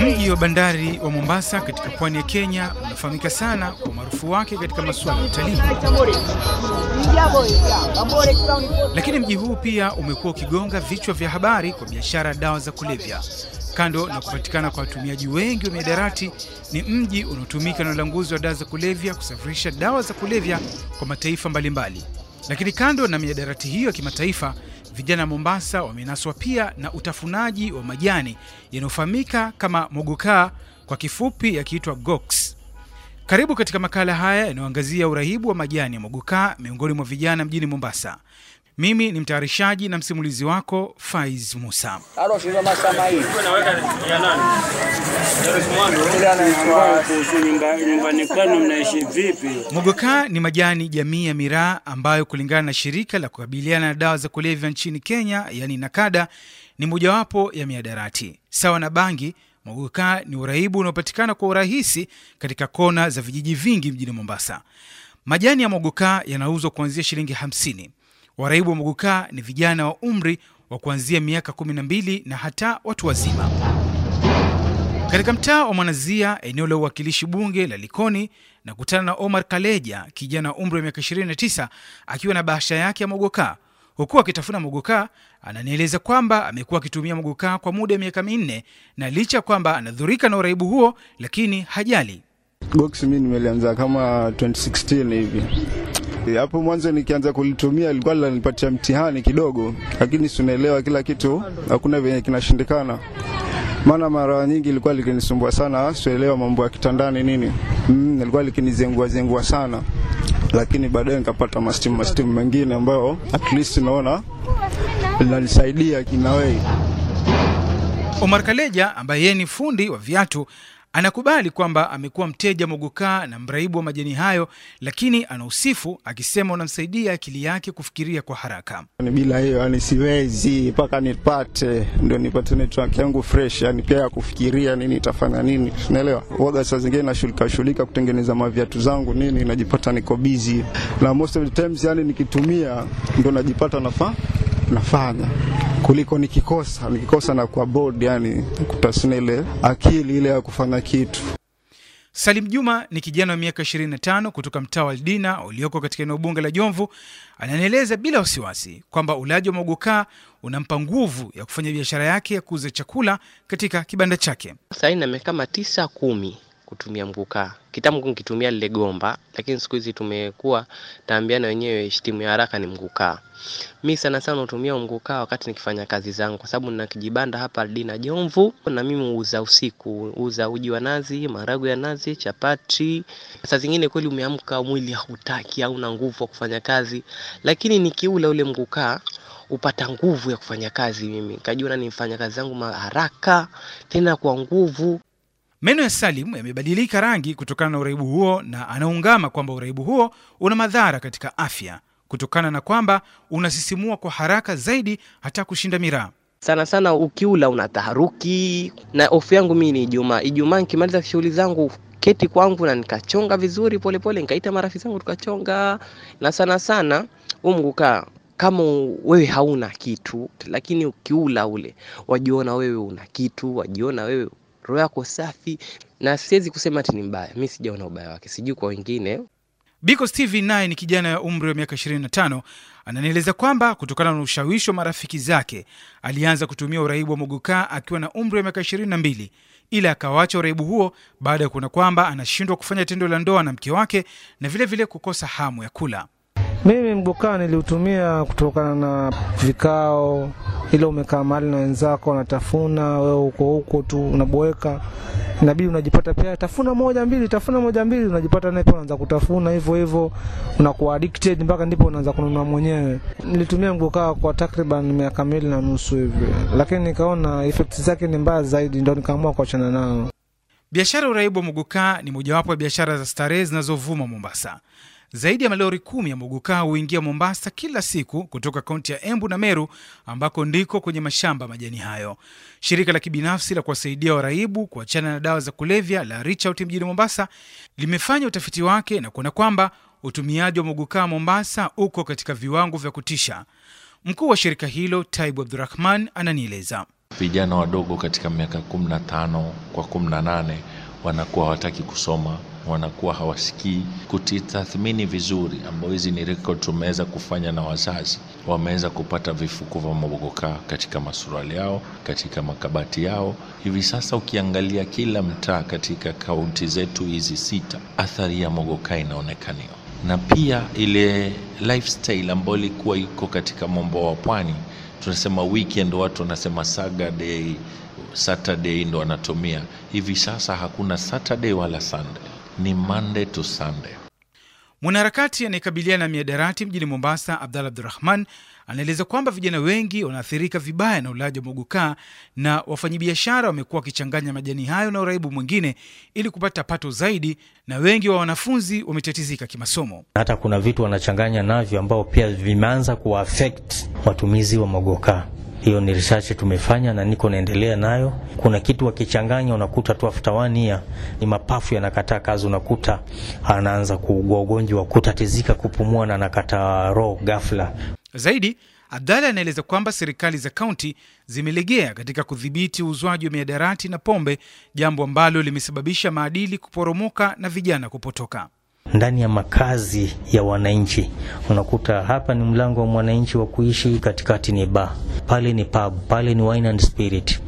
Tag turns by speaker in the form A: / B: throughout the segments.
A: Mji wa bandari wa Mombasa katika pwani ya Kenya unafahamika sana kwa umaarufu wake katika masuala ya utalii, lakini mji huu pia umekuwa ukigonga vichwa vya habari kwa biashara ya dawa za kulevya. Kando na kupatikana kwa watumiaji wengi wa mihadarati, ni mji unaotumika na ulanguzi wa dawa za kulevya kusafirisha dawa za kulevya kwa mataifa mbalimbali. Lakini kando na mihadarati hiyo ya kimataifa, vijana wa Mombasa wamenaswa pia na utafunaji wa majani yanayofahamika kama mogokaa, kwa kifupi yakiitwa gox. Karibu katika makala haya yanayoangazia urahibu wa majani ya mogokaa miongoni mwa vijana mjini Mombasa. Mimi ni mtayarishaji na msimulizi wako Faiz Musa. Mogokaa ni majani jamii ya miraa ambayo kulingana na shirika la kukabiliana na dawa za kulevya nchini Kenya, yani NAKADA, ni mojawapo ya miadarati. Sawa na bangi, mogokaa ni uraibu unaopatikana kwa urahisi katika kona za vijiji vingi mjini Mombasa. Majani ya mogokaa yanauzwa kuanzia shilingi 50. Waraibu wa mogokaa ni vijana wa umri wa kuanzia miaka 12 na hata watu wazima. Katika mtaa wa Mwanazia, eneo la uwakilishi bunge la Likoni, na kutana na Omar Kaleja, kijana wa umri wa miaka 29 akiwa na bahasha yake ya mogokaa. Huku akitafuna mogokaa, ananieleza kwamba amekuwa akitumia mogokaa kwa muda wa miaka minne, na licha kwamba anadhurika na uraibu huo, lakini hajali.
B: Boksi mi nimelianza kama 2016 hivi. Hapo mwanzo nikianza kulitumia ilikuwa linanipatia mtihani kidogo, lakini si unaelewa kila kitu, hakuna venye kinashindikana. Maana mara nyingi ilikuwa likinisumbua sana, sielewa mambo ya kitandani nini, mm, ilikuwa likinizengua zengua sana, lakini baadaye nikapata mastimu mastimu mengine ambayo at least naona linanisaidia kinawei.
A: Omar Kaleja ambaye yeye ni fundi wa viatu anakubali kwamba amekuwa mteja mogokaa na mraibu wa majani hayo, lakini anausifu akisema unamsaidia akili yake kufikiria kwa haraka.
B: Ni bila hiyo yani siwezi mpaka nipate ndio nipate network yangu fresh, yani pia ya kufikiria nini itafanya nini, unaelewa. Waga saa zingine nashughulika shughulika kutengeneza maviatu zangu nini, najipata niko busy na most of the times, yani nikitumia ndo najipata nafa nafanya kuliko nikikosa nikikosa na kwa board, yani kutasina ile akili ile ya kufanya kitu.
A: Salim Juma ni kijana wa miaka 25 kutoka mtaa wa Aldina ulioko katika eneo bunge la Jomvu. Ananieleza bila wasiwasi kwamba ulaji wa mogokaa unampa nguvu ya kufanya biashara yake ya kuuza chakula katika kibanda chake.
C: Sasa na miaka kama tisa kumi kutumia mgukaa. Kitambo nikitumia lile gomba, lakini siku hizi tumekuwa taambiana wenyewe shtimu ya haraka ni mgukaa. Mi sana sana hutumia mgukaa wakati nikifanya kazi zangu, kwa sababu nina kijibanda hapa Dina Jomvu, na mimi huuza usiku, huuza uji wa nazi, maharagwe ya nazi, chapati. Saa zingine kweli umeamka mwili hautaki, hauna nguvu ya kufanya kazi, lakini nikiula ule mgukaa upata nguvu ya kufanya kazi. Mimi kajiona nifanya kazi zangu haraka tena kwa nguvu.
A: Meno ya Salim yamebadilika rangi kutokana na uraibu huo, na anaungama kwamba uraibu huo una madhara katika afya kutokana na kwamba unasisimua kwa haraka zaidi hata kushinda miraa.
C: Sana sana ukiula una taharuki, na ofu yangu mimi ni Ijumaa. Ijumaa nikimaliza shughuli zangu keti kwangu na nikachonga vizuri polepole, nikaita marafiki zangu tukachonga, na sana sana umgukaa kama wewe hauna kitu, lakini ukiula ule wajiona wewe una kitu, wajiona wewe roho yako safi, na siwezi kusema ati ni mbaya. Mi sijaona ubaya wake, sijui kwa wengine.
A: Biko Steven naye ni kijana ya umri wa miaka 25 ananieleza kwamba kutokana na ushawishi wa marafiki zake alianza kutumia uraibu wa mogokaa akiwa na umri wa miaka 22, ila akawacha uraibu huo baada ya kuona kwamba anashindwa kufanya tendo la ndoa na mke wake na vilevile vile kukosa hamu ya kula.
D: Mimi mgokaa niliutumia kutokana na vikao, ile umekaa mahali na wenzako wanatafuna, wewe uko huko tu unaboeka, inabidi unajipata pia tafuna moja mbili, tafuna moja mbili, unajipata naye pia unaanza kutafuna hivyo hivyo, unakuwa addicted mpaka ndipo unaanza kununua mwenyewe. Nilitumia mgokaa kwa takriban miaka miwili na nusu hivi, lakini nikaona effects zake ni mbaya zaidi, ndio nikaamua kuachana nao.
A: Biashara uraibu wa mugukaa ni mojawapo ya biashara za starehe zinazovuma Mombasa. Zaidi ya malori kumi ya mogokaa huingia Mombasa kila siku kutoka kaunti ya Embu na Meru, ambako ndiko kwenye mashamba majani hayo. Shirika la kibinafsi la kuwasaidia waraibu kuachana na dawa za kulevya la Reach Out mjini Mombasa limefanya utafiti wake na kuona kwamba utumiaji wa mogokaa Mombasa uko katika viwango vya kutisha. Mkuu wa shirika hilo Taibu Abdurahman ananieleza.
E: Vijana wadogo katika miaka 15 kwa 18 wanakuwa hawataki kusoma, wanakuwa hawasikii kutitathmini vizuri, ambao hizi ni rekodi tumeweza kufanya na wazazi. Wameweza kupata vifuko vya mogoka katika masuruali yao, katika makabati yao. Hivi sasa ukiangalia kila mtaa katika kaunti zetu hizi sita, athari ya mogoka inaonekaniwa, na pia ile lifestyle ambayo ilikuwa iko katika mombo wa pwani, tunasema weekend, watu wanasema Saturday Saturday ndo wanatumia. Hivi sasa hakuna Saturday wala Sunday, ni Monday to Sunday.
A: Mwanaharakati anayekabiliana na miadarati mjini Mombasa, Abdalla Abdurahman anaeleza kwamba vijana wengi wanaathirika vibaya na ulaji wa mogokaa na wafanyabiashara wamekuwa wakichanganya majani hayo na uraibu mwingine ili kupata pato zaidi, na wengi wa wanafunzi wametatizika kimasomo.
F: Hata kuna vitu wanachanganya navyo ambao pia vimeanza kuwaafekt watumizi wa mogokaa. Hiyo ni research tumefanya na niko naendelea nayo. Kuna kitu wakichanganya, unakuta tu year ni mapafu yanakataa kazi, unakuta anaanza kuugua ugonjwa wa kutatizika kupumua na anakata roho ghafla.
A: Zaidi, Abdalla anaeleza kwamba serikali za kaunti zimelegea katika kudhibiti uuzwaji wa miadarati na pombe, jambo ambalo limesababisha maadili kuporomoka na vijana kupotoka
F: ndani ya makazi ya wananchi. Unakuta hapa ni mlango wa mwananchi wa kuishi, katikati ni bar, pale ni pub, pale ni wine and spirit.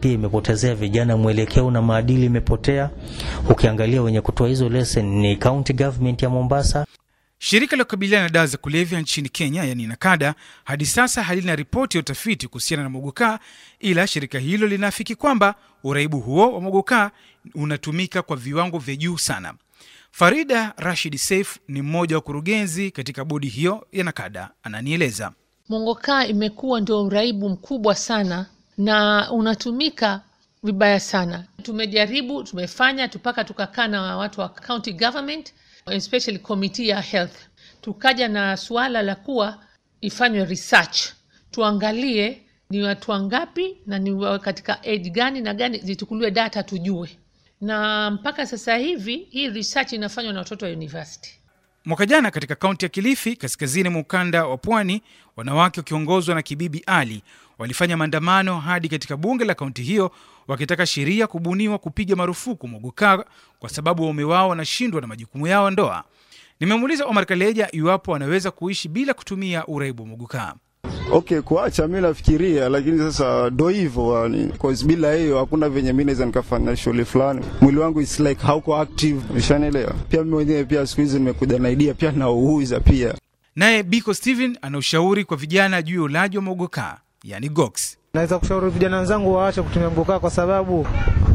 F: Pia imepotezea vijana mwelekeo na maadili imepotea. Ukiangalia wenye kutoa hizo lesson ni county government ya Mombasa.
A: Shirika la kukabiliana na dawa za kulevya nchini Kenya, yani NACADA, hadi sasa halina ripoti ya utafiti kuhusiana na mogokaa, ila shirika hilo linaafiki kwamba uraibu huo wa mogokaa unatumika kwa viwango vya juu sana. Farida Rashid Saif ni mmoja wa kurugenzi katika bodi hiyo ya NACADA, ananieleza.
G: Mongoka imekuwa ndio uraibu mkubwa sana na unatumika vibaya sana. Tumejaribu, tumefanya mpaka tukakaa na watu wa county government, especially committee ya health, tukaja na suala la kuwa ifanywe research, tuangalie ni watu wangapi na ni katika age gani na gani, zichukuliwe data tujue na mpaka sasa hivi hii research inafanywa na watoto wa university.
A: Mwaka jana katika kaunti ya Kilifi, kaskazini mwa ukanda wa pwani, wanawake wakiongozwa na Kibibi Ali walifanya maandamano hadi katika bunge la kaunti hiyo wakitaka sheria kubuniwa kupiga marufuku mogokaa kwa sababu waume wao wanashindwa na majukumu yao ndoa. Nimemuuliza Omar Kaleja iwapo wanaweza kuishi bila kutumia uraibu wa mogokaa.
B: Okay, kuacha mi nafikiria, lakini sasa ndo hivyo yani, cause bila hiyo hakuna venye mi naweza nikafanya shughuli fulani. Mwili wangu is like hauko active, ushanielewa? Pia mi mwenyewe pia siku hizi nimekuja na idea pia nauuza pia.
A: Naye Biko Steven ana ushauri kwa vijana juu ya ulaji wa mogokaa, yani gox.
D: Naweza kushauri vijana wenzangu waache kutumia mgokaa kwa sababu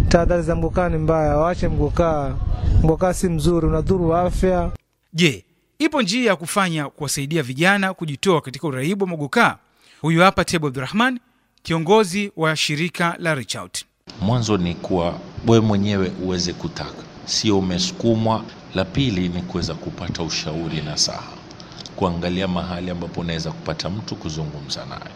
D: tahadhari za mgokaa ni mbaya. Waache mgokaa, mgokaa si mzuri, unadhuru afya.
A: Je, ipo njia ya kufanya kuwasaidia vijana kujitoa katika uraibu wa mogokaa? Huyu hapa Tebu Abdurahman, kiongozi wa shirika la Reach.
E: Mwanzo ni kuwa wewe mwenyewe uweze kutaka, sio umesukumwa. La pili ni kuweza kupata ushauri na saha, kuangalia mahali ambapo unaweza kupata mtu kuzungumza naye.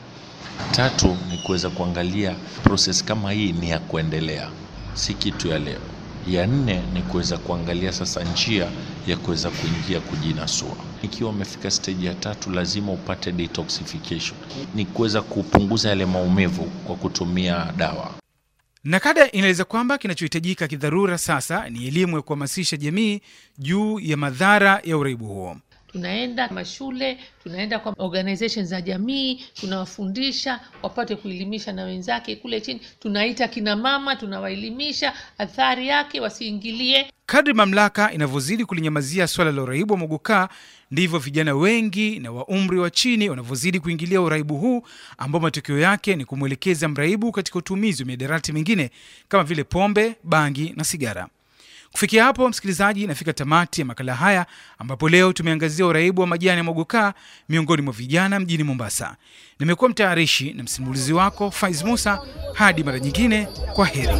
E: Tatu ni kuweza kuangalia proses kama hii ni ya kuendelea, si kitu ya leo. Ya nne ni kuweza kuangalia sasa njia ya kuweza kuingia kujinasua. Ikiwa umefika stage ya tatu, lazima upate detoxification, ni kuweza kupunguza yale maumivu kwa kutumia dawa.
A: NACADA inaeleza kwamba kinachohitajika kidharura sasa ni elimu ya kuhamasisha jamii juu ya madhara ya uraibu huo.
G: Tunaenda mashule, tunaenda kwa organization za jamii, tunawafundisha wapate kuelimisha na wenzake kule chini. Tunaita kina mama, tunawaelimisha athari yake, wasiingilie.
A: Kadri mamlaka inavyozidi kulinyamazia swala la uraibu wa mogokaa, ndivyo vijana wengi na wa umri wa chini wanavyozidi kuingilia uraibu huu, ambao matokeo yake ni kumwelekeza mraibu katika utumizi wa miadarati mingine kama vile pombe, bangi na sigara. Kufikia hapo, msikilizaji, inafika tamati ya makala haya ambapo leo tumeangazia uraibu wa majani ya mogokaa miongoni mwa vijana mjini Mombasa. Nimekuwa mtayarishi na msimulizi wako Faiz Musa. Hadi mara nyingine, kwa heri.